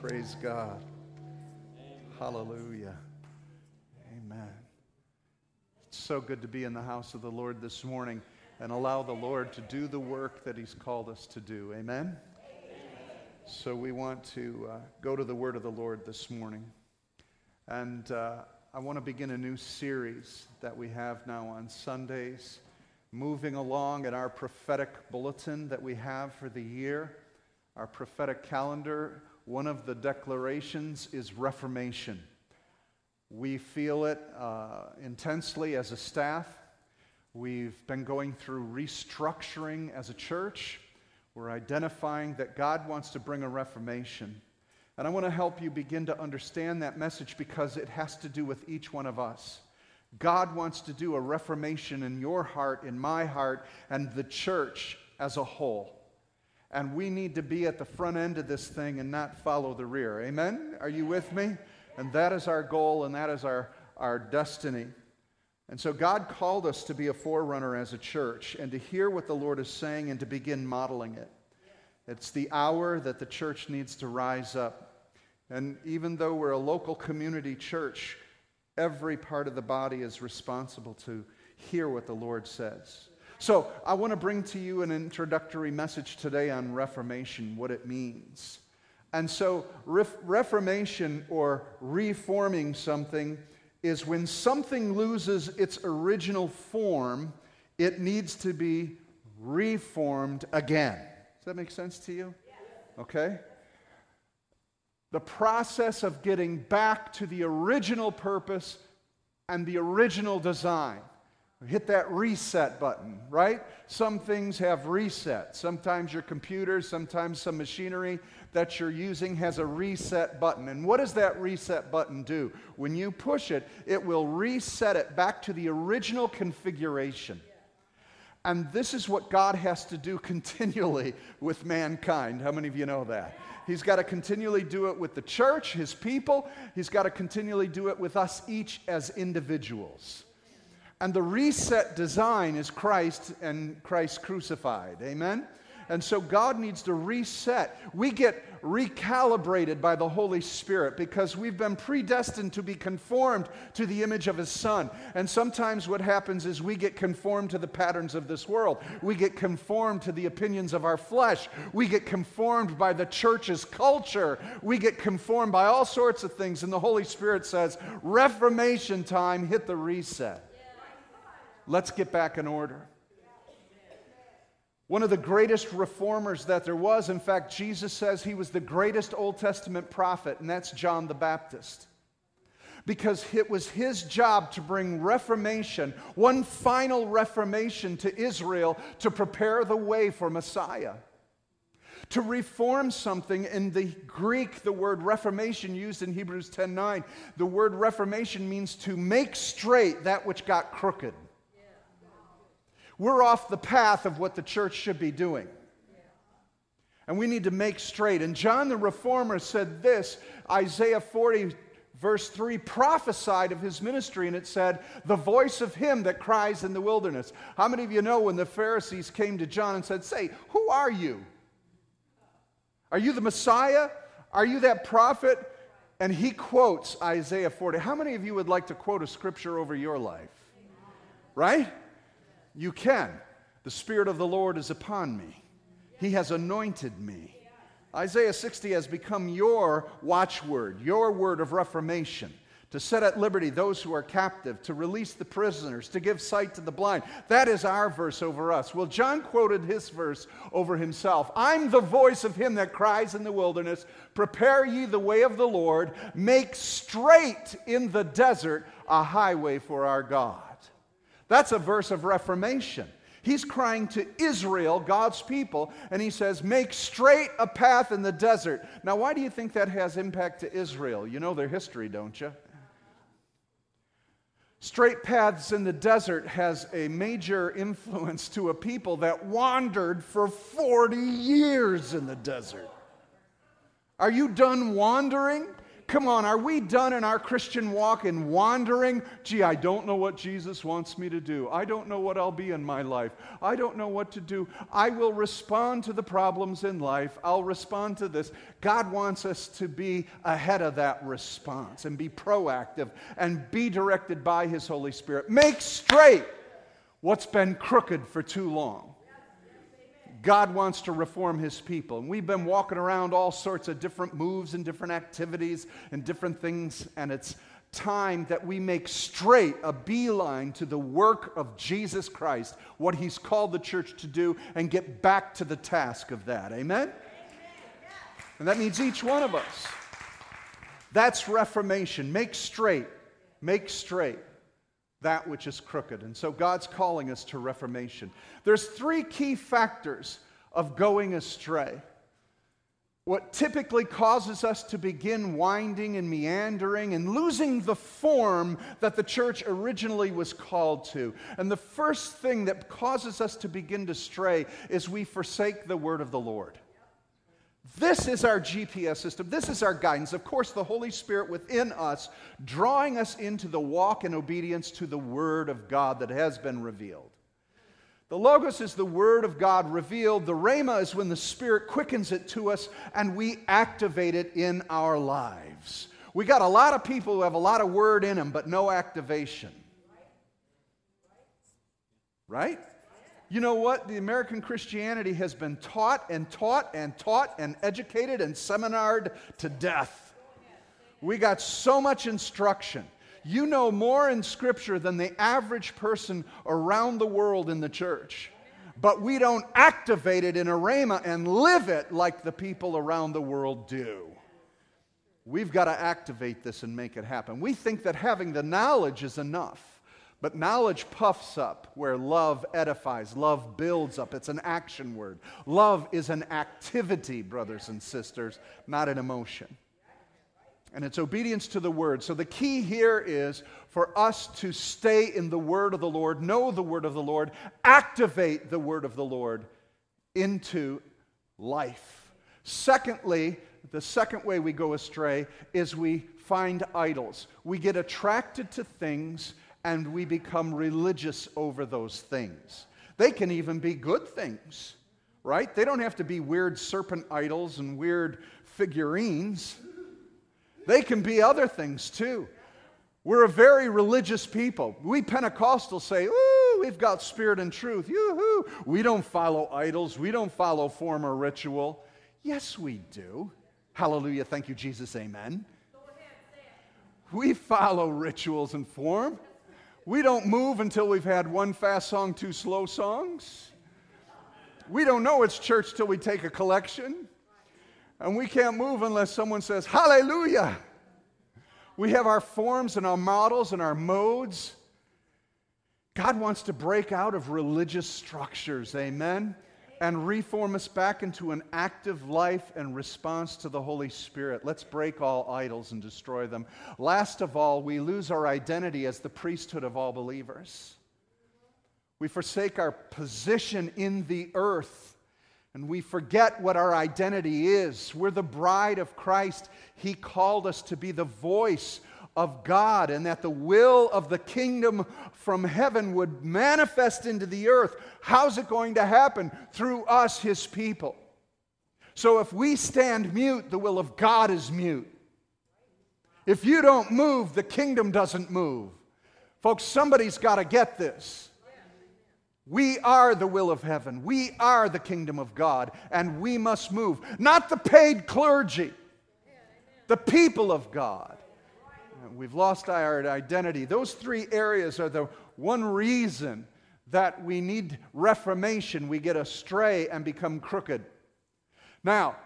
Praise God. Hallelujah. Amen. It's so good to be in the house of the Lord this morning and allow the Lord to do the work that He's called us to do. Amen. So we want to uh, go to the word of the Lord this morning. And uh, I want to begin a new series that we have now on Sundays, moving along in our prophetic bulletin that we have for the year, our prophetic calendar. One of the declarations is Reformation. We feel it uh, intensely as a staff. We've been going through restructuring as a church. We're identifying that God wants to bring a reformation. And I want to help you begin to understand that message because it has to do with each one of us. God wants to do a reformation in your heart, in my heart, and the church as a whole. And we need to be at the front end of this thing and not follow the rear. Amen? Are you with me? And that is our goal and that is our, our destiny. And so God called us to be a forerunner as a church and to hear what the Lord is saying and to begin modeling it. It's the hour that the church needs to rise up. And even though we're a local community church, every part of the body is responsible to hear what the Lord says. So, I want to bring to you an introductory message today on Reformation, what it means. And so, ref- Reformation or reforming something is when something loses its original form, it needs to be reformed again. Does that make sense to you? Okay? the process of getting back to the original purpose and the original design. Hit that reset button, right? Some things have reset. Sometimes your computer, sometimes some machinery that you're using has a reset button. And what does that reset button do? When you push it, it will reset it back to the original configuration. And this is what God has to do continually with mankind. How many of you know that? He's got to continually do it with the church, his people. He's got to continually do it with us each as individuals. And the reset design is Christ and Christ crucified. Amen? And so God needs to reset. We get recalibrated by the Holy Spirit because we've been predestined to be conformed to the image of His Son. And sometimes what happens is we get conformed to the patterns of this world. We get conformed to the opinions of our flesh. We get conformed by the church's culture. We get conformed by all sorts of things. And the Holy Spirit says, Reformation time, hit the reset. Let's get back in order. One of the greatest reformers that there was, in fact, Jesus says he was the greatest Old Testament prophet, and that's John the Baptist. Because it was his job to bring reformation, one final reformation to Israel to prepare the way for Messiah. To reform something in the Greek, the word reformation used in Hebrews 10:9, the word reformation means to make straight that which got crooked. We're off the path of what the church should be doing. And we need to make straight. And John the Reformer said this Isaiah 40, verse 3, prophesied of his ministry, and it said, The voice of him that cries in the wilderness. How many of you know when the Pharisees came to John and said, Say, who are you? Are you the Messiah? Are you that prophet? And he quotes Isaiah 40. How many of you would like to quote a scripture over your life? Right? You can. The Spirit of the Lord is upon me, He has anointed me. Isaiah 60 has become your watchword, your word of reformation. To set at liberty those who are captive, to release the prisoners, to give sight to the blind. That is our verse over us. Well, John quoted his verse over himself I'm the voice of him that cries in the wilderness, Prepare ye the way of the Lord, make straight in the desert a highway for our God. That's a verse of reformation. He's crying to Israel, God's people, and he says, Make straight a path in the desert. Now, why do you think that has impact to Israel? You know their history, don't you? Straight paths in the desert has a major influence to a people that wandered for 40 years in the desert. Are you done wandering? Come on, are we done in our Christian walk in wandering? Gee, I don't know what Jesus wants me to do. I don't know what I'll be in my life. I don't know what to do. I will respond to the problems in life. I'll respond to this. God wants us to be ahead of that response and be proactive and be directed by His Holy Spirit. Make straight what's been crooked for too long. God wants to reform his people. And we've been walking around all sorts of different moves and different activities and different things, and it's time that we make straight a beeline to the work of Jesus Christ, what he's called the church to do, and get back to the task of that. Amen? And that means each one of us. That's reformation. Make straight, make straight that which is crooked. And so God's calling us to reformation. There's three key factors of going astray. What typically causes us to begin winding and meandering and losing the form that the church originally was called to. And the first thing that causes us to begin to stray is we forsake the word of the Lord. This is our GPS system. This is our guidance. Of course, the Holy Spirit within us, drawing us into the walk in obedience to the Word of God that has been revealed. The Logos is the Word of God revealed. The Rhema is when the Spirit quickens it to us and we activate it in our lives. We got a lot of people who have a lot of Word in them, but no activation. Right? You know what? The American Christianity has been taught and taught and taught and educated and seminared to death. We got so much instruction. You know more in Scripture than the average person around the world in the church. But we don't activate it in a rhema and live it like the people around the world do. We've got to activate this and make it happen. We think that having the knowledge is enough. But knowledge puffs up where love edifies, love builds up. It's an action word. Love is an activity, brothers and sisters, not an emotion. And it's obedience to the word. So the key here is for us to stay in the word of the Lord, know the word of the Lord, activate the word of the Lord into life. Secondly, the second way we go astray is we find idols. We get attracted to things and we become religious over those things. They can even be good things, right? They don't have to be weird serpent idols and weird figurines. They can be other things too. We're a very religious people. We Pentecostals say, ooh, we've got spirit and truth. Yoo-hoo. We don't follow idols. We don't follow form or ritual. Yes, we do. Hallelujah. Thank you, Jesus. Amen. We follow rituals and form. We don't move until we've had one fast song, two slow songs. We don't know it's church till we take a collection. And we can't move unless someone says, Hallelujah. We have our forms and our models and our modes. God wants to break out of religious structures, amen? And reform us back into an active life and response to the Holy Spirit. Let's break all idols and destroy them. Last of all, we lose our identity as the priesthood of all believers. We forsake our position in the earth and we forget what our identity is. We're the bride of Christ. He called us to be the voice of God and that the will of the kingdom from heaven would manifest into the earth. How's it going to happen? Through us, his people. So if we stand mute, the will of God is mute. If you don't move, the kingdom doesn't move. Folks, somebody's got to get this. We are the will of heaven. We are the kingdom of God, and we must move. Not the paid clergy, the people of God. We've lost our identity. Those three areas are the one reason that we need reformation. We get astray and become crooked. Now,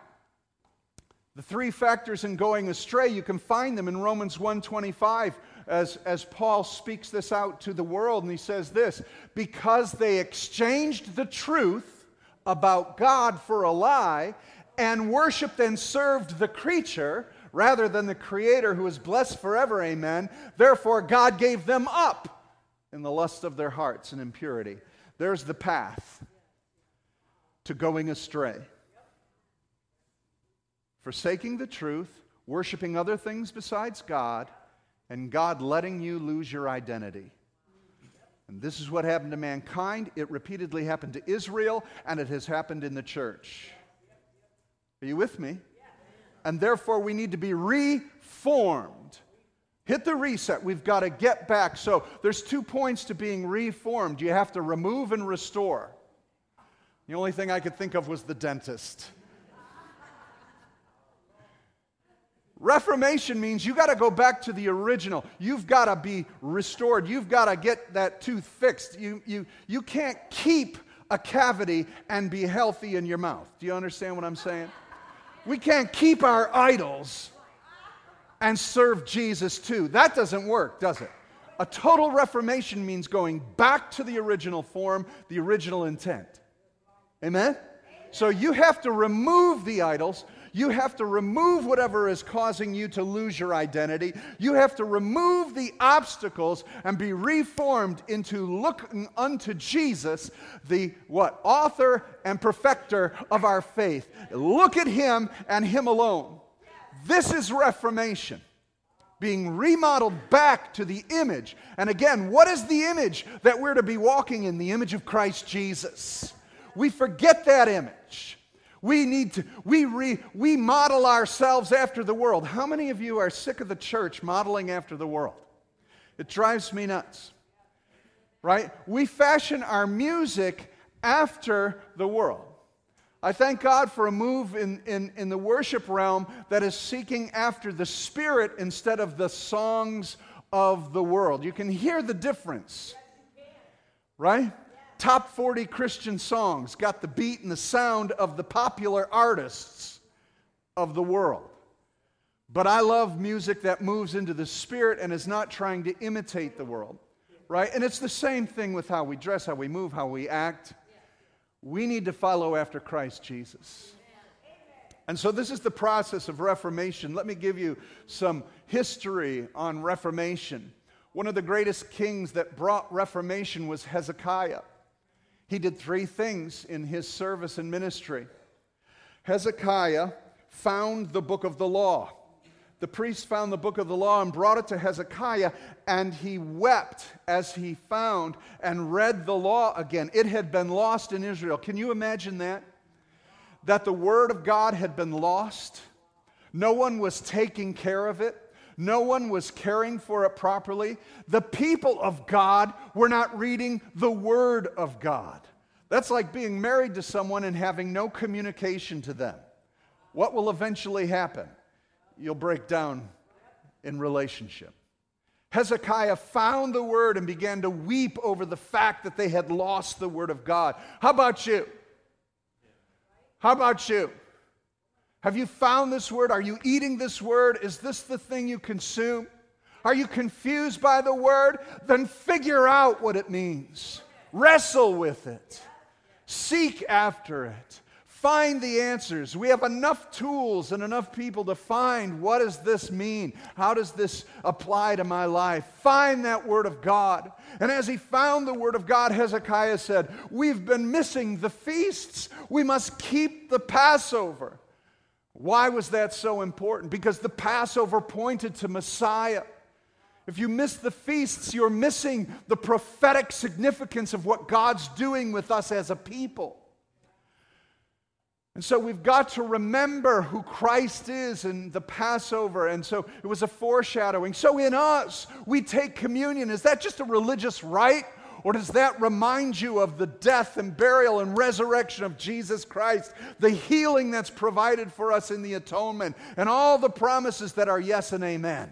the three factors in going astray, you can find them in Romans 1:25 as, as Paul speaks this out to the world, and he says this because they exchanged the truth about God for a lie and worshiped and served the creature rather than the Creator who is blessed forever, amen. Therefore, God gave them up in the lust of their hearts and impurity. There's the path to going astray. Forsaking the truth, worshiping other things besides God, and God letting you lose your identity. And this is what happened to mankind. It repeatedly happened to Israel, and it has happened in the church. Are you with me? And therefore, we need to be reformed. Hit the reset. We've got to get back. So, there's two points to being reformed you have to remove and restore. The only thing I could think of was the dentist. Reformation means you got to go back to the original. You've got to be restored. You've got to get that tooth fixed. You, you, you can't keep a cavity and be healthy in your mouth. Do you understand what I'm saying? We can't keep our idols and serve Jesus too. That doesn't work, does it? A total reformation means going back to the original form, the original intent. Amen? So you have to remove the idols you have to remove whatever is causing you to lose your identity. You have to remove the obstacles and be reformed into looking unto Jesus, the what? Author and perfecter of our faith. Look at him and him alone. This is reformation being remodeled back to the image. And again, what is the image that we're to be walking in? The image of Christ Jesus. We forget that image. We need to, we, re, we model ourselves after the world. How many of you are sick of the church modeling after the world? It drives me nuts. Right? We fashion our music after the world. I thank God for a move in, in, in the worship realm that is seeking after the Spirit instead of the songs of the world. You can hear the difference. Right? Top 40 Christian songs got the beat and the sound of the popular artists of the world. But I love music that moves into the spirit and is not trying to imitate the world, right? And it's the same thing with how we dress, how we move, how we act. We need to follow after Christ Jesus. And so, this is the process of Reformation. Let me give you some history on Reformation. One of the greatest kings that brought Reformation was Hezekiah. He did three things in his service and ministry. Hezekiah found the book of the law. The priest found the book of the law and brought it to Hezekiah, and he wept as he found and read the law again. It had been lost in Israel. Can you imagine that? That the word of God had been lost. No one was taking care of it. No one was caring for it properly. The people of God were not reading the Word of God. That's like being married to someone and having no communication to them. What will eventually happen? You'll break down in relationship. Hezekiah found the word and began to weep over the fact that they had lost the word of God. How about you? How about you? Have you found this word? Are you eating this word? Is this the thing you consume? Are you confused by the word? Then figure out what it means. Wrestle with it. Seek after it. Find the answers. We have enough tools and enough people to find what does this mean? How does this apply to my life? Find that word of God. And as he found the word of God, Hezekiah said, We've been missing the feasts. We must keep the Passover. Why was that so important? Because the Passover pointed to Messiah. If you miss the feasts, you're missing the prophetic significance of what God's doing with us as a people. And so we've got to remember who Christ is in the Passover. And so it was a foreshadowing. So in us, we take communion. Is that just a religious rite? Or does that remind you of the death and burial and resurrection of Jesus Christ, the healing that's provided for us in the atonement, and all the promises that are yes and amen?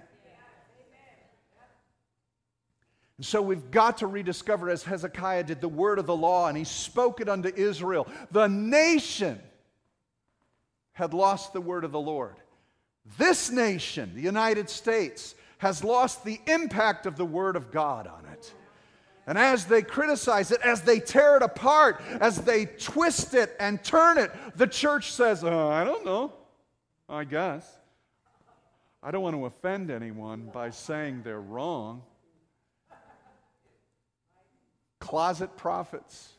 And so we've got to rediscover, as Hezekiah did, the word of the law, and he spoke it unto Israel. The nation had lost the word of the Lord. This nation, the United States, has lost the impact of the word of God on it. And as they criticize it, as they tear it apart, as they twist it and turn it, the church says, oh, I don't know. I guess. I don't want to offend anyone by saying they're wrong. Closet prophets,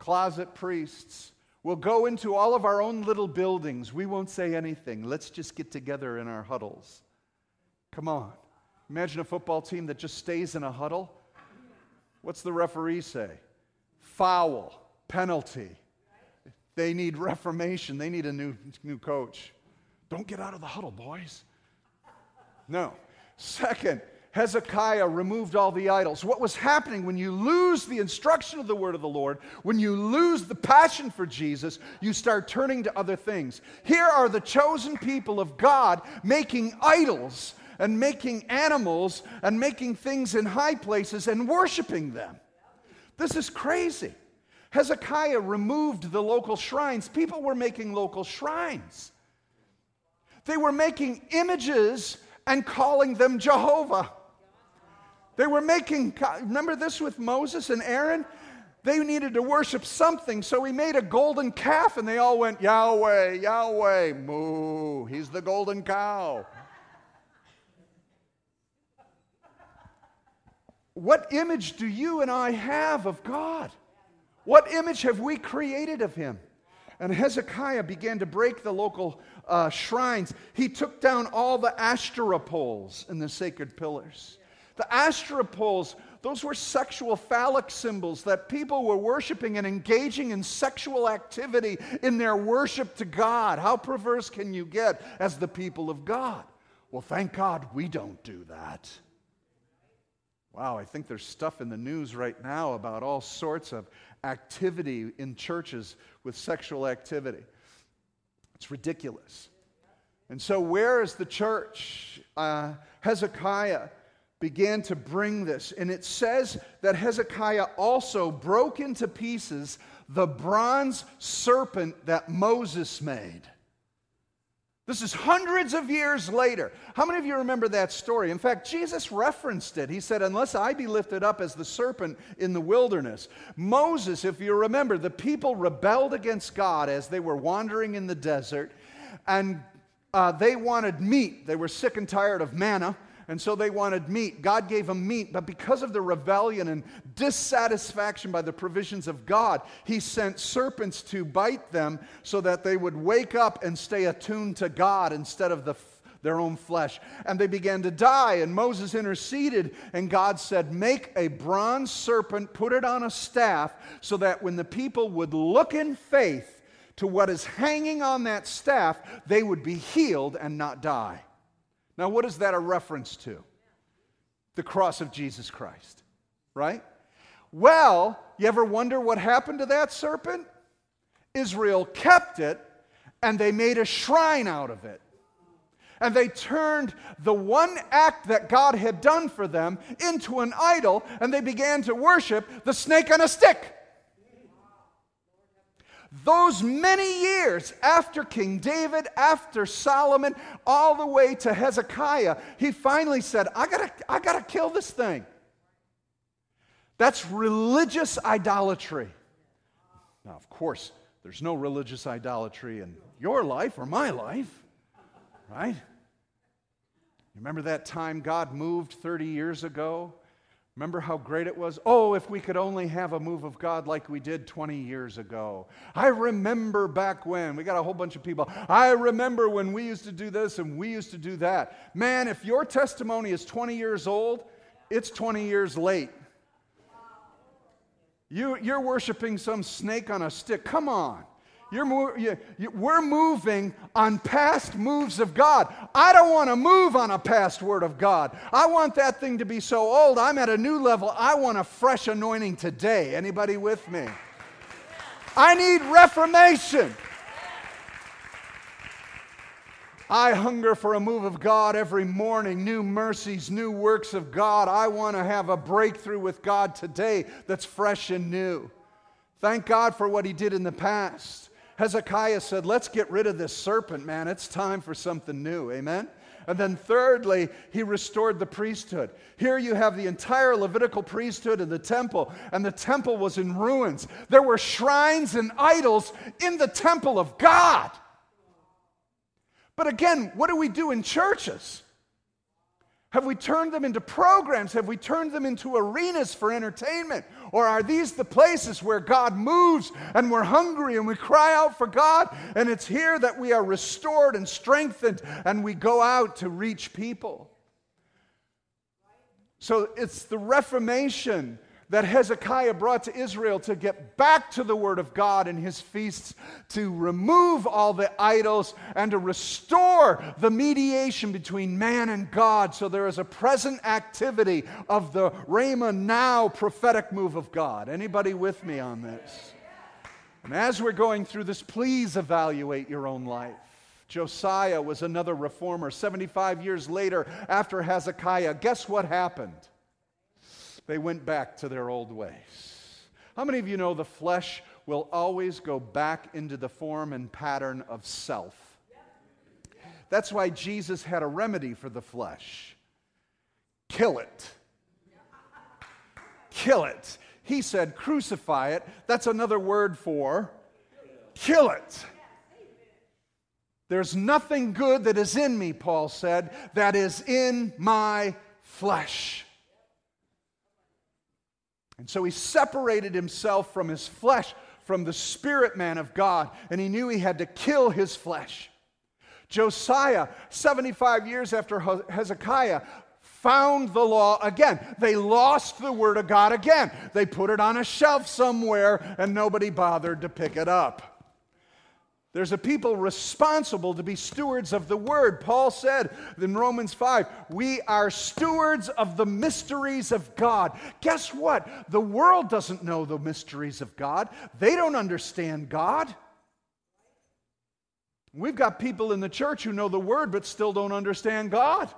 closet priests, We'll go into all of our own little buildings. We won't say anything. Let's just get together in our huddles. Come on. Imagine a football team that just stays in a huddle. What's the referee say? Foul, penalty. They need reformation. They need a new, new coach. Don't get out of the huddle, boys. No. Second, Hezekiah removed all the idols. What was happening when you lose the instruction of the word of the Lord, when you lose the passion for Jesus, you start turning to other things. Here are the chosen people of God making idols and making animals and making things in high places and worshiping them. This is crazy. Hezekiah removed the local shrines. People were making local shrines. They were making images and calling them Jehovah. They were making, remember this with Moses and Aaron? They needed to worship something, so he made a golden calf and they all went, Yahweh, Yahweh, moo, he's the golden cow. What image do you and I have of God? What image have we created of him? And Hezekiah began to break the local uh, shrines. He took down all the Ashtoreth poles and the sacred pillars. The Ashtoreth poles, those were sexual phallic symbols that people were worshiping and engaging in sexual activity in their worship to God. How perverse can you get as the people of God? Well, thank God we don't do that. Wow, I think there's stuff in the news right now about all sorts of activity in churches with sexual activity. It's ridiculous. And so, where is the church? Uh, Hezekiah began to bring this. And it says that Hezekiah also broke into pieces the bronze serpent that Moses made. This is hundreds of years later. How many of you remember that story? In fact, Jesus referenced it. He said, Unless I be lifted up as the serpent in the wilderness. Moses, if you remember, the people rebelled against God as they were wandering in the desert, and uh, they wanted meat. They were sick and tired of manna and so they wanted meat. God gave them meat, but because of the rebellion and dissatisfaction by the provisions of God, He sent serpents to bite them so that they would wake up and stay attuned to God instead of the their own flesh. And they began to die, and Moses interceded, and God said, Make a bronze serpent, put it on a staff, so that when the people would look in faith to what is hanging on that staff, they would be healed and not die. Now, what is that a reference to? The cross of Jesus Christ, right? Well, you ever wonder what happened to that serpent? Israel kept it and they made a shrine out of it. And they turned the one act that God had done for them into an idol and they began to worship the snake on a stick. Those many years after King David, after Solomon, all the way to Hezekiah, he finally said, I gotta, I gotta kill this thing. That's religious idolatry. Now, of course, there's no religious idolatry in your life or my life, right? Remember that time God moved 30 years ago Remember how great it was? Oh, if we could only have a move of God like we did 20 years ago. I remember back when. We got a whole bunch of people. I remember when we used to do this and we used to do that. Man, if your testimony is 20 years old, it's 20 years late. You, you're worshiping some snake on a stick. Come on. You're, you, you, we're moving on past moves of God. I don't want to move on a past word of God. I want that thing to be so old. I'm at a new level. I want a fresh anointing today. Anybody with me? I need reformation. I hunger for a move of God every morning, new mercies, new works of God. I want to have a breakthrough with God today that's fresh and new. Thank God for what He did in the past. Hezekiah said, Let's get rid of this serpent, man. It's time for something new. Amen? And then, thirdly, he restored the priesthood. Here you have the entire Levitical priesthood in the temple, and the temple was in ruins. There were shrines and idols in the temple of God. But again, what do we do in churches? Have we turned them into programs? Have we turned them into arenas for entertainment? Or are these the places where God moves and we're hungry and we cry out for God? And it's here that we are restored and strengthened and we go out to reach people. So it's the Reformation that Hezekiah brought to Israel to get back to the Word of God in his feasts, to remove all the idols, and to restore the mediation between man and God. So there is a present activity of the Rhema now prophetic move of God. Anybody with me on this? And as we're going through this, please evaluate your own life. Josiah was another reformer. 75 years later, after Hezekiah, guess what happened? They went back to their old ways. How many of you know the flesh will always go back into the form and pattern of self? That's why Jesus had a remedy for the flesh kill it. Kill it. He said, crucify it. That's another word for kill it. There's nothing good that is in me, Paul said, that is in my flesh. And so he separated himself from his flesh, from the spirit man of God, and he knew he had to kill his flesh. Josiah, 75 years after Hezekiah, found the law again. They lost the word of God again. They put it on a shelf somewhere, and nobody bothered to pick it up. There's a people responsible to be stewards of the word. Paul said in Romans 5, we are stewards of the mysteries of God. Guess what? The world doesn't know the mysteries of God, they don't understand God. We've got people in the church who know the word but still don't understand God.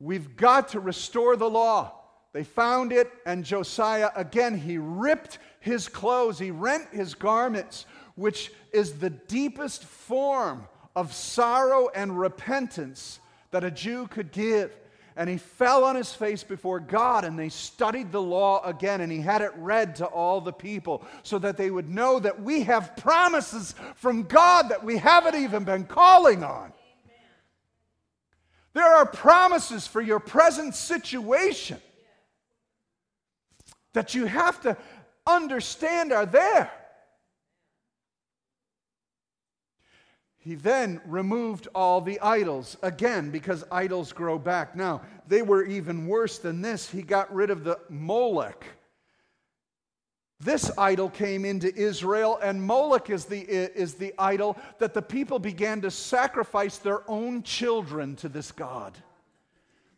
We've got to restore the law. They found it, and Josiah, again, he ripped his clothes, he rent his garments which is the deepest form of sorrow and repentance that a Jew could give. And he fell on his face before God, and they studied the law again, and he had it read to all the people so that they would know that we have promises from God that we haven't even been calling on. There are promises for your present situation that you have to understand are there. He then removed all the idols, again, because idols grow back. Now, they were even worse than this. He got rid of the Molech. This idol came into Israel, and Moloch is the, is the idol that the people began to sacrifice their own children to this God.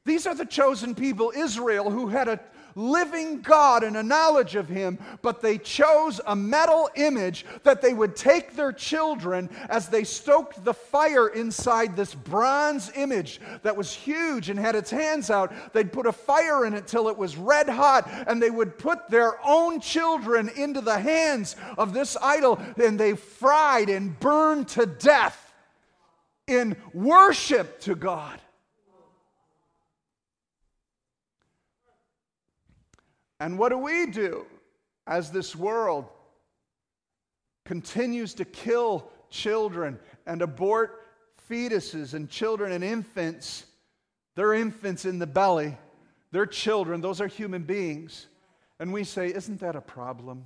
These are the chosen people, Israel, who had a living God and a knowledge of Him, but they chose a metal image that they would take their children as they stoked the fire inside this bronze image that was huge and had its hands out. They'd put a fire in it till it was red hot, and they would put their own children into the hands of this idol, and they fried and burned to death in worship to God. And what do we do as this world continues to kill children and abort fetuses and children and infants? They're infants in the belly, they're children, those are human beings. And we say, isn't that a problem?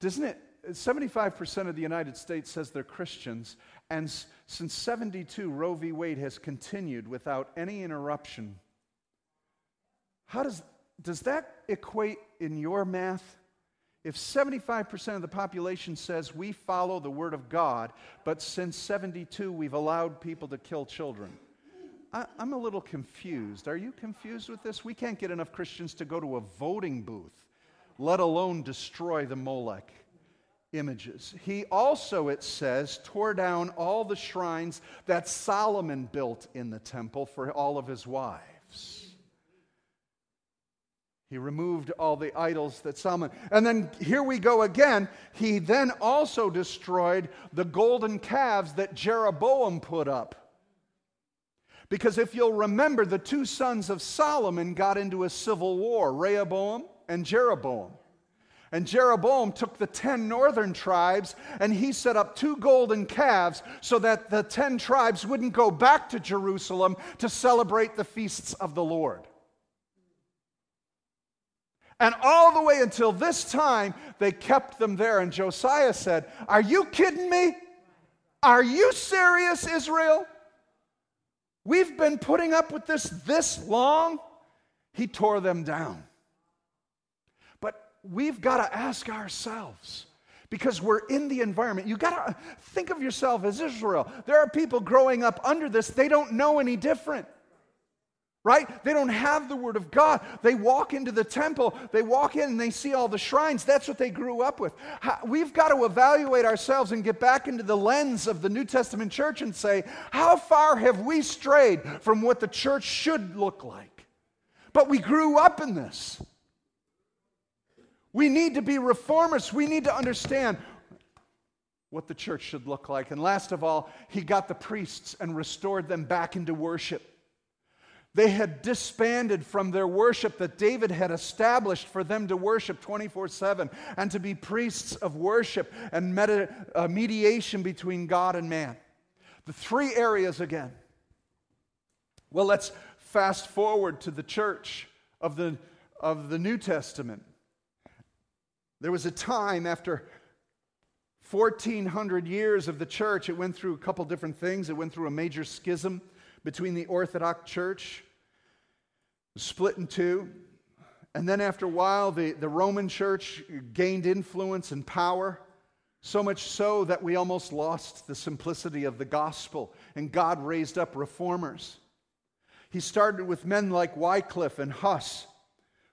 Doesn't it? 75% of the United States says they're Christians, and since 72, Roe v. Wade has continued without any interruption. How does, does that equate in your math? If 75% of the population says we follow the Word of God, but since 72 we've allowed people to kill children, I, am a little confused. Are you confused with this? We can't get enough Christians to go to a voting booth, let alone destroy the Molech images. He also, it says, tore down all the shrines that Solomon built in the temple for all of his wives. He removed all the idols that Solomon. And then here we go again. He then also destroyed the golden calves that Jeroboam put up. Because if you'll remember, the two sons of Solomon got into a civil war Rehoboam and Jeroboam. And Jeroboam took the 10 northern tribes and he set up two golden calves so that the 10 tribes wouldn't go back to Jerusalem to celebrate the feasts of the Lord. And all the way until this time, they kept them there. And Josiah said, Are you kidding me? Are you serious, Israel? We've been putting up with this this long. He tore them down. But we've got to ask ourselves because we're in the environment. You got to think of yourself as Israel. There are people growing up under this, they don't know any different right? They don't have the Word of God. They walk into the temple, they walk in and they see all the shrines. That's what they grew up with. We've got to evaluate ourselves and get back into the lens of the New Testament church and say, how far have we strayed from what the church should look like? But we grew up in this. We need to be reformers. We need to understand what the church should look like. And last of all, he got the priests and restored them back into worship. They had disbanded from their worship that David had established for them to worship 24 7 and to be priests of worship and uh, mediation between God and man. The three areas again. Well, let's fast forward to the church of the, of the New Testament. There was a time after 1400 years of the church, it went through a couple different things. It went through a major schism between the Orthodox Church split in two. And then after a while, the, the Roman church gained influence and power, so much so that we almost lost the simplicity of the gospel, and God raised up reformers. He started with men like Wycliffe and Huss,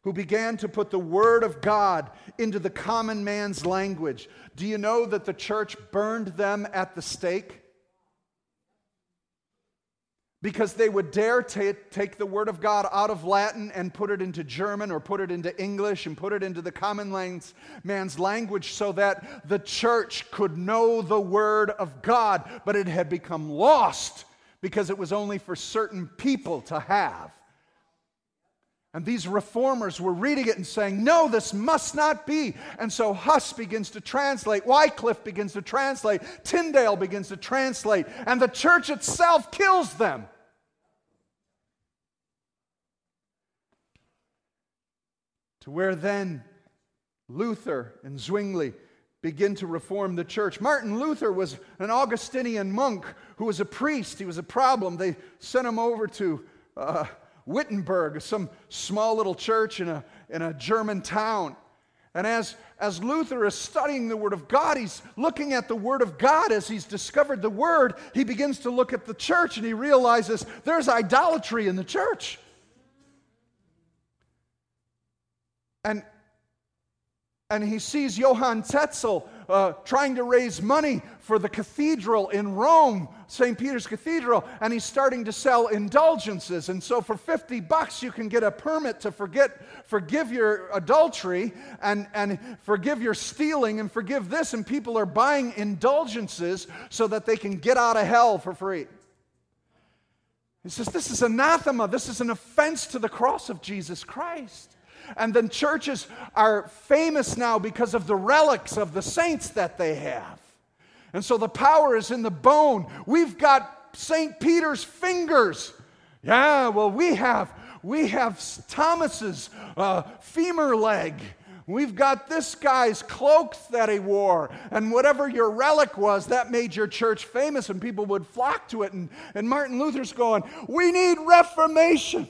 who began to put the Word of God into the common man's language. Do you know that the church burned them at the stake? Because they would dare t- take the Word of God out of Latin and put it into German or put it into English and put it into the common man's language so that the church could know the Word of God. But it had become lost because it was only for certain people to have. And these reformers were reading it and saying, No, this must not be. And so Huss begins to translate, Wycliffe begins to translate, Tyndale begins to translate, and the church itself kills them. To where then Luther and Zwingli begin to reform the church. Martin Luther was an Augustinian monk who was a priest. He was a problem. They sent him over to uh, Wittenberg, some small little church in a, in a German town. And as, as Luther is studying the Word of God, he's looking at the Word of God. As he's discovered the Word, he begins to look at the church and he realizes there's idolatry in the church. And, and he sees Johann Tetzel uh, trying to raise money for the cathedral in Rome, St. Peter's Cathedral, and he's starting to sell indulgences. And so for 50 bucks, you can get a permit to forget, forgive your adultery and, and forgive your stealing and forgive this. And people are buying indulgences so that they can get out of hell for free. He says, This is anathema. This is an offense to the cross of Jesus Christ. And then churches are famous now because of the relics of the saints that they have. And so the power is in the bone. We've got St. Peter's fingers. Yeah, well, we have we have Thomas's uh, femur leg. We've got this guy's cloak that he wore. And whatever your relic was, that made your church famous, and people would flock to it. And, and Martin Luther's going, We need reformation.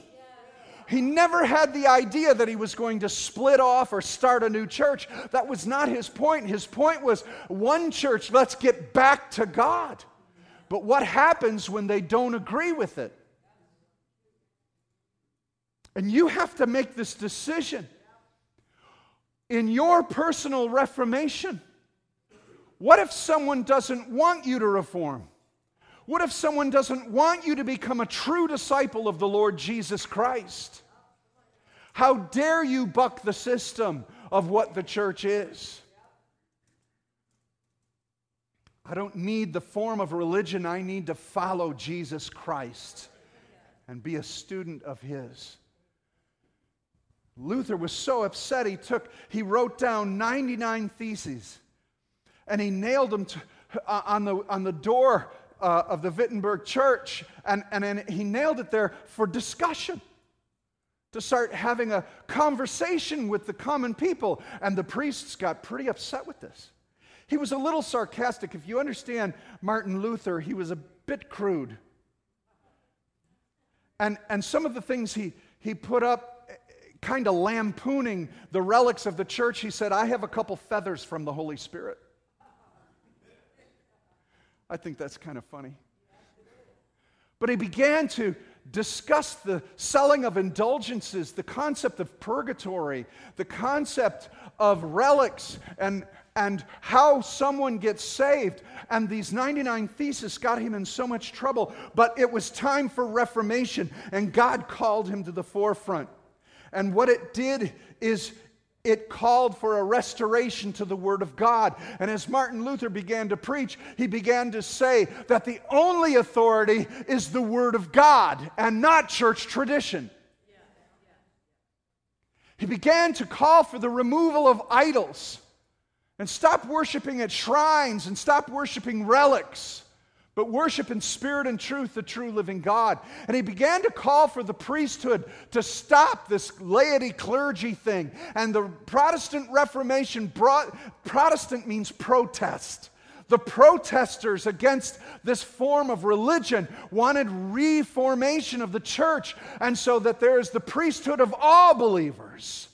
He never had the idea that he was going to split off or start a new church. That was not his point. His point was one church, let's get back to God. But what happens when they don't agree with it? And you have to make this decision in your personal reformation. What if someone doesn't want you to reform? What if someone doesn't want you to become a true disciple of the Lord Jesus Christ? How dare you buck the system of what the church is? I don't need the form of religion, I need to follow Jesus Christ and be a student of His. Luther was so upset he took he wrote down 99 theses and he nailed them to, uh, on, the, on the door uh, of the Wittenberg church and, and, and he nailed it there for discussion to start having a conversation with the common people. And the priests got pretty upset with this. He was a little sarcastic. If you understand martin luther he was a bit crude. And, and some of the things he, he put up kind of lampooning the relics of the church, he said, I have a couple feathers from the Holy Spirit. I think that's kind of funny. But he began to discuss the selling of indulgences, the concept of purgatory, the concept of relics, and, and how someone gets saved. And these 99 theses got him in so much trouble. But it was time for reformation, and God called him to the forefront. And what it did is it called for a restoration to the Word of God. And as Martin Luther began to preach, he began to say that the only authority is the Word of God and not church tradition. He began to call for the removal of idols and stop worshiping at shrines and stop worshiping relics but worship in spirit and truth the true living God. And he began to call for the priesthood to stop this laity clergy thing. And the Protestant Reformation brought, Protestant means protest. The protesters against this form of religion wanted reformation of the church, and so that there is the priesthood of all believers,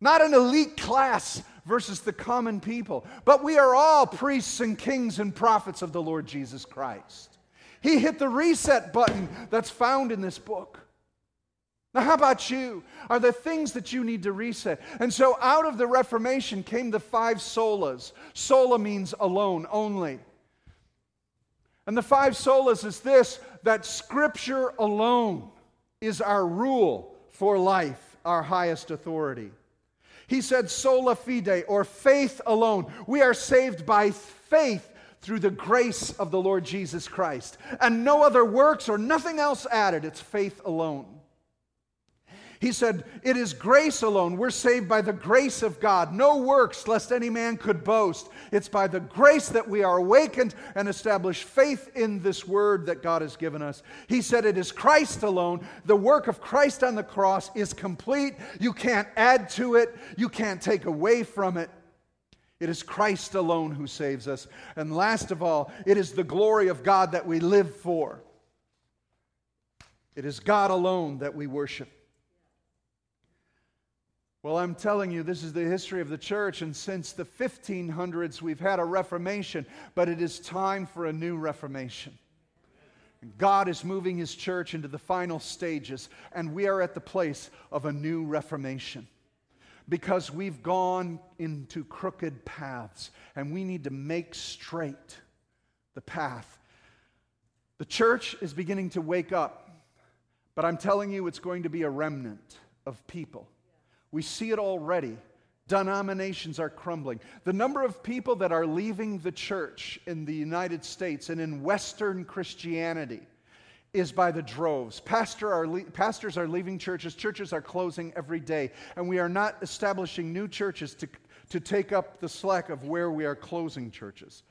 not an elite class versus the common people. But we are all priests and kings and prophets of the Lord Jesus Christ. He hit the reset button that's found in this book. Now, how about you? Are there things that you need to reset? And so, out of the Reformation came the five solas. Sola means alone, only. And the five solas is this that Scripture alone is our rule for life, our highest authority. He said, sola fide, or faith alone. We are saved by faith through the grace of the Lord Jesus Christ. And no other works or nothing else added. It's faith alone. He said, It is grace alone. We're saved by the grace of God. No works, lest any man could boast. It's by the grace that we are awakened and establish faith in this word that God has given us. He said, It is Christ alone. The work of Christ on the cross is complete. You can't add to it, you can't take away from it. It is Christ alone who saves us. And last of all, it is the glory of God that we live for. It is God alone that we worship. Well, I'm telling you, this is the history of the church, and since the 1500s, we've had a reformation, but it is time for a new reformation. God is moving his church into the final stages, and we are at the place of a new reformation because we've gone into crooked paths, and we need to make straight the path. The church is beginning to wake up, but I'm telling you, it's going to be a remnant of people we see it already. Denominations are crumbling. The number of people that are leaving the church in the United States and in Western Christianity is by the droves. Pastor are le- pastors are leaving churches, churches are closing every day, and we are not establishing new churches to, to take up the slack of where we are closing churches.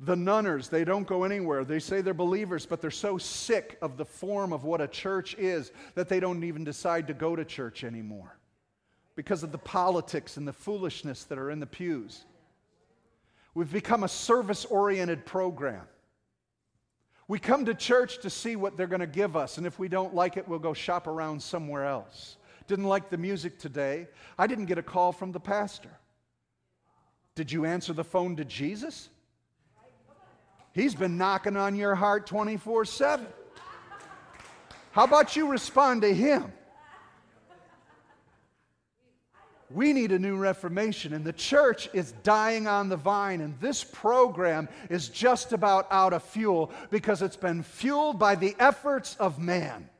The nunners, they don't go anywhere. They say they're believers, but they're so sick of the form of what a church is that they don't even decide to go to church anymore because of the politics and the foolishness that are in the pews. We've become a service oriented program. We come to church to see what they're going to give us, and if we don't like it, we'll go shop around somewhere else. Didn't like the music today. I didn't get a call from the pastor. Did you answer the phone to Jesus? He's been knocking on your heart 24 7. How about you respond to him? We need a new reformation, and the church is dying on the vine, and this program is just about out of fuel because it's been fueled by the efforts of man.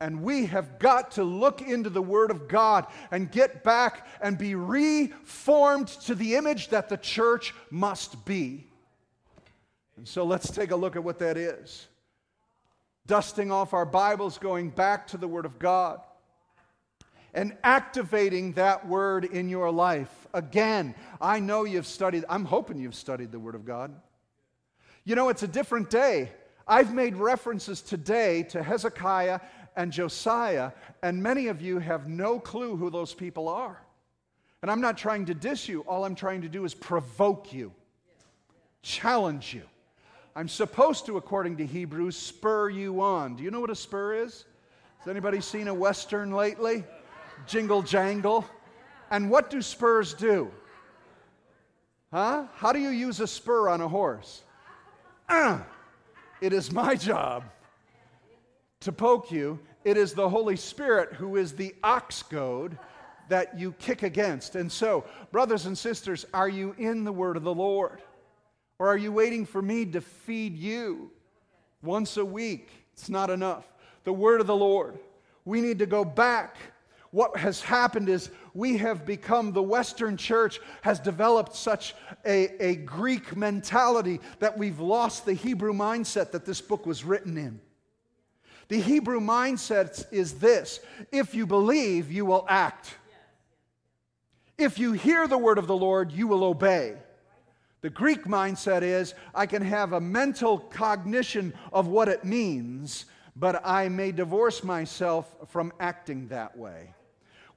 And we have got to look into the Word of God and get back and be reformed to the image that the church must be. And so let's take a look at what that is. Dusting off our Bibles, going back to the Word of God. And activating that word in your life. Again, I know you've studied, I'm hoping you've studied the Word of God. You know, it's a different day. I've made references today to Hezekiah and Josiah, and many of you have no clue who those people are. And I'm not trying to diss you, all I'm trying to do is provoke you, challenge you. I'm supposed to, according to Hebrews, spur you on. Do you know what a spur is? Has anybody seen a Western lately? Jingle jangle. And what do spurs do? Huh? How do you use a spur on a horse? Uh, it is my job to poke you. It is the Holy Spirit who is the ox goad that you kick against. And so, brothers and sisters, are you in the word of the Lord? Or are you waiting for me to feed you once a week? It's not enough. The word of the Lord. We need to go back. What has happened is we have become, the Western church has developed such a, a Greek mentality that we've lost the Hebrew mindset that this book was written in. The Hebrew mindset is this if you believe, you will act. If you hear the word of the Lord, you will obey. The Greek mindset is I can have a mental cognition of what it means, but I may divorce myself from acting that way.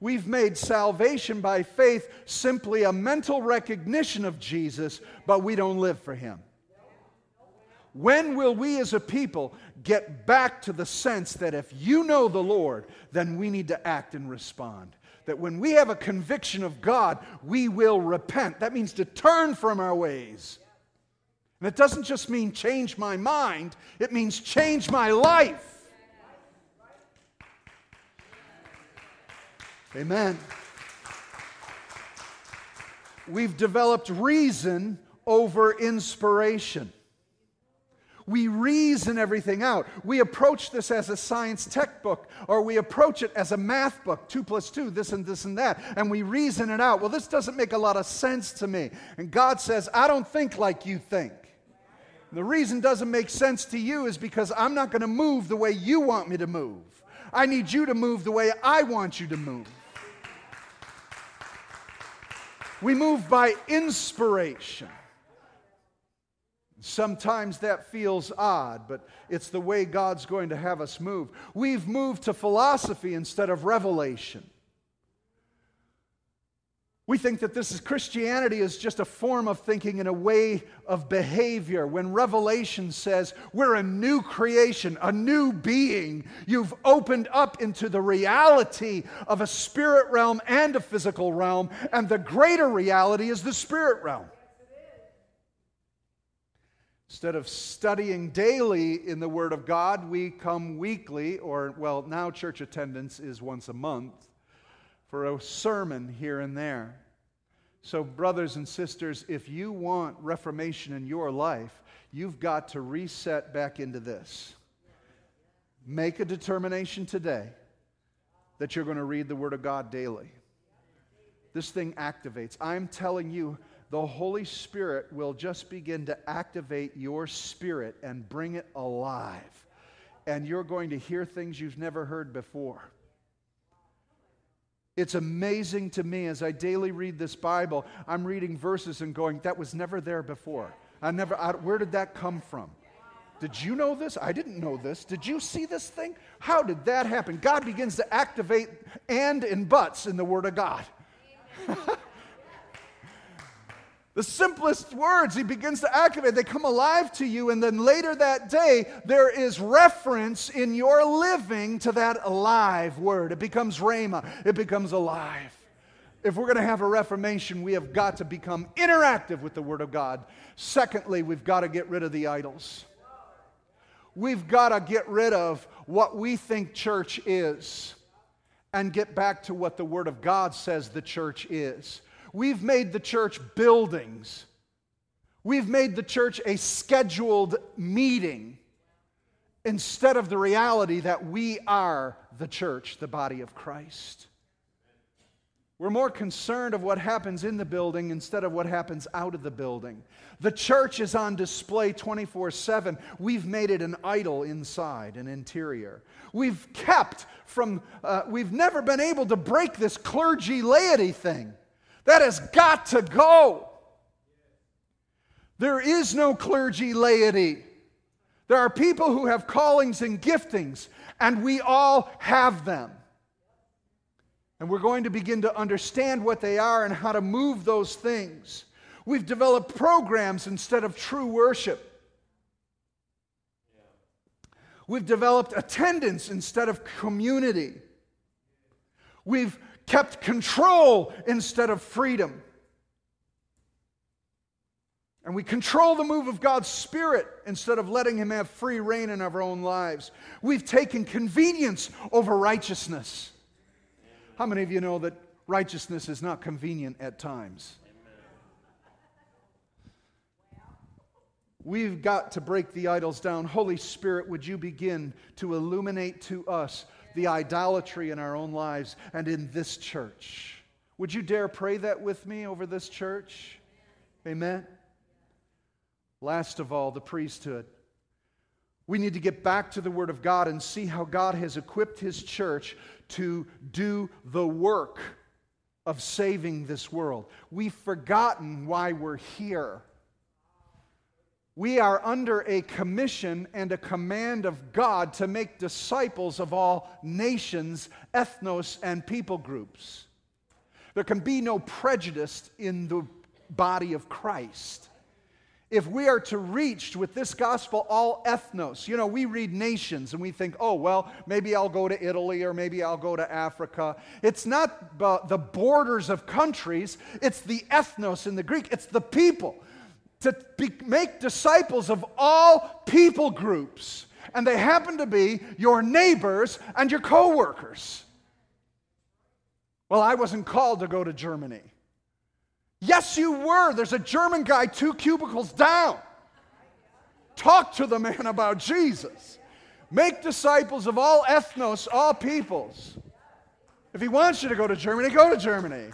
We've made salvation by faith simply a mental recognition of Jesus, but we don't live for him. When will we as a people get back to the sense that if you know the Lord, then we need to act and respond? that when we have a conviction of God, we will repent. That means to turn from our ways. And it doesn't just mean change my mind, it means change my life. Amen. We've developed reason over inspiration. We reason everything out. We approach this as a science textbook, or we approach it as a math book two plus two, this and this and that, and we reason it out. Well, this doesn't make a lot of sense to me. And God says, I don't think like you think. The reason doesn't make sense to you is because I'm not going to move the way you want me to move. I need you to move the way I want you to move. We move by inspiration. Sometimes that feels odd, but it's the way God's going to have us move. We've moved to philosophy instead of revelation. We think that this is Christianity is just a form of thinking and a way of behavior. When Revelation says we're a new creation, a new being, you've opened up into the reality of a spirit realm and a physical realm, and the greater reality is the spirit realm. Instead of studying daily in the Word of God, we come weekly, or, well, now church attendance is once a month, for a sermon here and there. So, brothers and sisters, if you want reformation in your life, you've got to reset back into this. Make a determination today that you're going to read the Word of God daily. This thing activates. I'm telling you, the Holy Spirit will just begin to activate your spirit and bring it alive. And you're going to hear things you've never heard before. It's amazing to me as I daily read this Bible, I'm reading verses and going, that was never there before. I never, I, where did that come from? Did you know this? I didn't know this. Did you see this thing? How did that happen? God begins to activate and and buts in the Word of God. The simplest words he begins to activate, they come alive to you, and then later that day, there is reference in your living to that alive word. It becomes rhema, it becomes alive. If we're going to have a reformation, we have got to become interactive with the Word of God. Secondly, we've got to get rid of the idols. We've got to get rid of what we think church is and get back to what the Word of God says the church is. We've made the church buildings. We've made the church a scheduled meeting instead of the reality that we are the church, the body of Christ. We're more concerned of what happens in the building instead of what happens out of the building. The church is on display 24 7. We've made it an idol inside an interior. We've kept from, uh, we've never been able to break this clergy laity thing. That has got to go. There is no clergy laity. There are people who have callings and giftings, and we all have them. And we're going to begin to understand what they are and how to move those things. We've developed programs instead of true worship. We've developed attendance instead of community. We've kept control instead of freedom. And we control the move of God's Spirit instead of letting Him have free rein in our own lives. We've taken convenience over righteousness. How many of you know that righteousness is not convenient at times? We've got to break the idols down. Holy Spirit, would you begin to illuminate to us the idolatry in our own lives and in this church? Would you dare pray that with me over this church? Amen. Last of all, the priesthood. We need to get back to the Word of God and see how God has equipped His church to do the work of saving this world. We've forgotten why we're here. We are under a commission and a command of God to make disciples of all nations, ethnos, and people groups. There can be no prejudice in the body of Christ if we are to reach with this gospel all ethnos, you know, we read nations and we think, oh, well, maybe I'll go to Italy or maybe I'll go to Africa. It's not the borders of countries, it's the ethnos in the Greek, it's the people. To be, make disciples of all people groups. And they happen to be your neighbors and your coworkers. Well, I wasn't called to go to Germany. Yes, you were. There's a German guy two cubicles down. Talk to the man about Jesus. Make disciples of all ethnos, all peoples. If he wants you to go to Germany, go to Germany.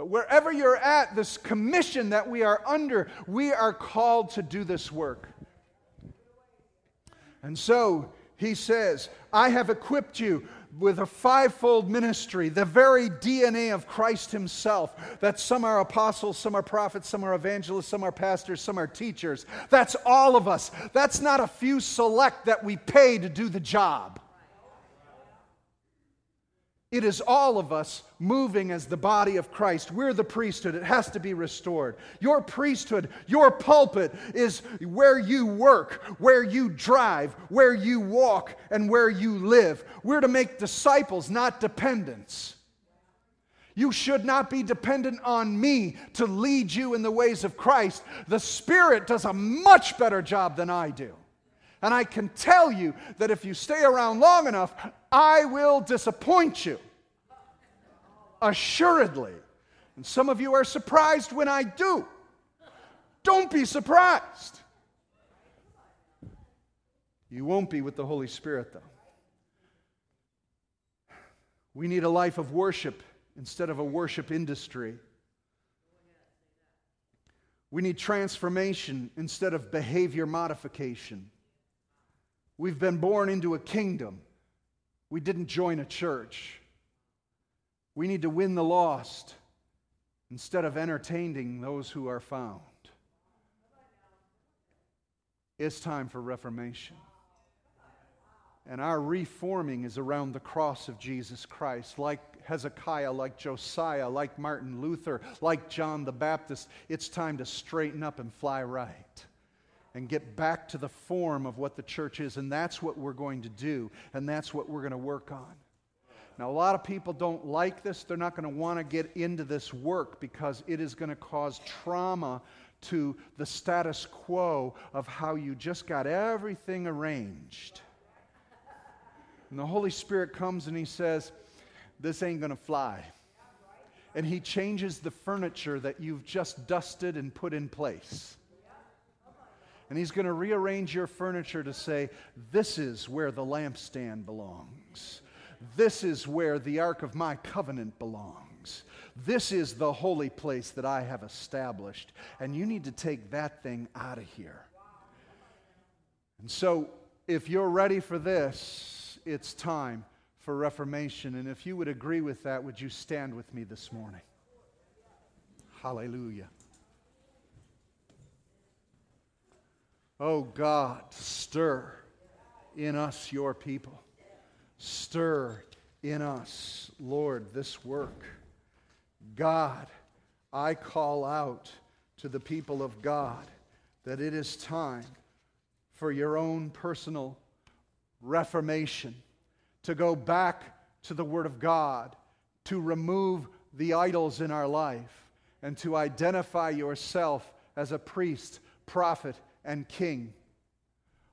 But wherever you're at, this commission that we are under, we are called to do this work. And so he says, I have equipped you with a fivefold ministry, the very DNA of Christ Himself. That some are apostles, some are prophets, some are evangelists, some are pastors, some are teachers. That's all of us. That's not a few select that we pay to do the job. It is all of us moving as the body of Christ. We're the priesthood. It has to be restored. Your priesthood, your pulpit is where you work, where you drive, where you walk, and where you live. We're to make disciples, not dependents. You should not be dependent on me to lead you in the ways of Christ. The Spirit does a much better job than I do. And I can tell you that if you stay around long enough, I will disappoint you. Assuredly. And some of you are surprised when I do. Don't be surprised. You won't be with the Holy Spirit, though. We need a life of worship instead of a worship industry. We need transformation instead of behavior modification. We've been born into a kingdom. We didn't join a church. We need to win the lost instead of entertaining those who are found. It's time for reformation. And our reforming is around the cross of Jesus Christ, like Hezekiah, like Josiah, like Martin Luther, like John the Baptist. It's time to straighten up and fly right and get back to the form of what the church is. And that's what we're going to do, and that's what we're going to work on. Now, a lot of people don't like this. They're not going to want to get into this work because it is going to cause trauma to the status quo of how you just got everything arranged. And the Holy Spirit comes and He says, This ain't going to fly. And He changes the furniture that you've just dusted and put in place. And he's going to rearrange your furniture to say, This is where the lampstand belongs. This is where the Ark of my covenant belongs. This is the holy place that I have established. And you need to take that thing out of here. And so, if you're ready for this, it's time for Reformation. And if you would agree with that, would you stand with me this morning? Hallelujah. Oh God, stir in us your people. Stir in us, Lord, this work. God, I call out to the people of God that it is time for your own personal reformation to go back to the Word of God, to remove the idols in our life, and to identify yourself as a priest, prophet, and king.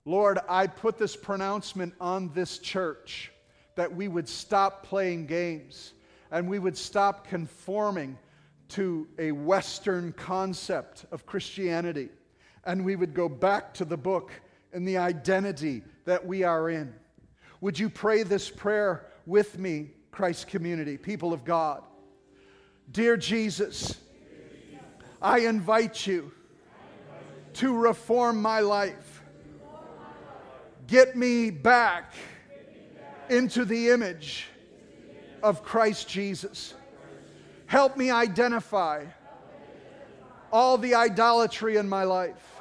Lord, I put this pronouncement on this church that we would stop playing games and we would stop conforming to a Western concept of Christianity and we would go back to the book and the identity that we are in. Would you pray this prayer with me, Christ community, people of God? Dear Jesus, I invite you to reform my life. Get me back into the image of Christ Jesus. Help me identify all the idolatry in my life,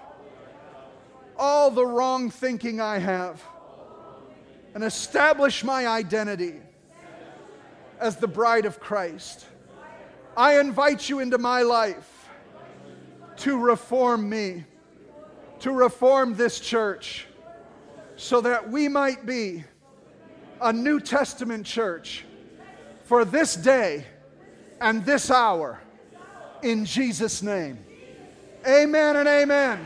all the wrong thinking I have and establish my identity as the bride of Christ. I invite you into my life to reform me, to reform this church, so that we might be a New Testament church for this day and this hour. In Jesus' name. Amen and amen.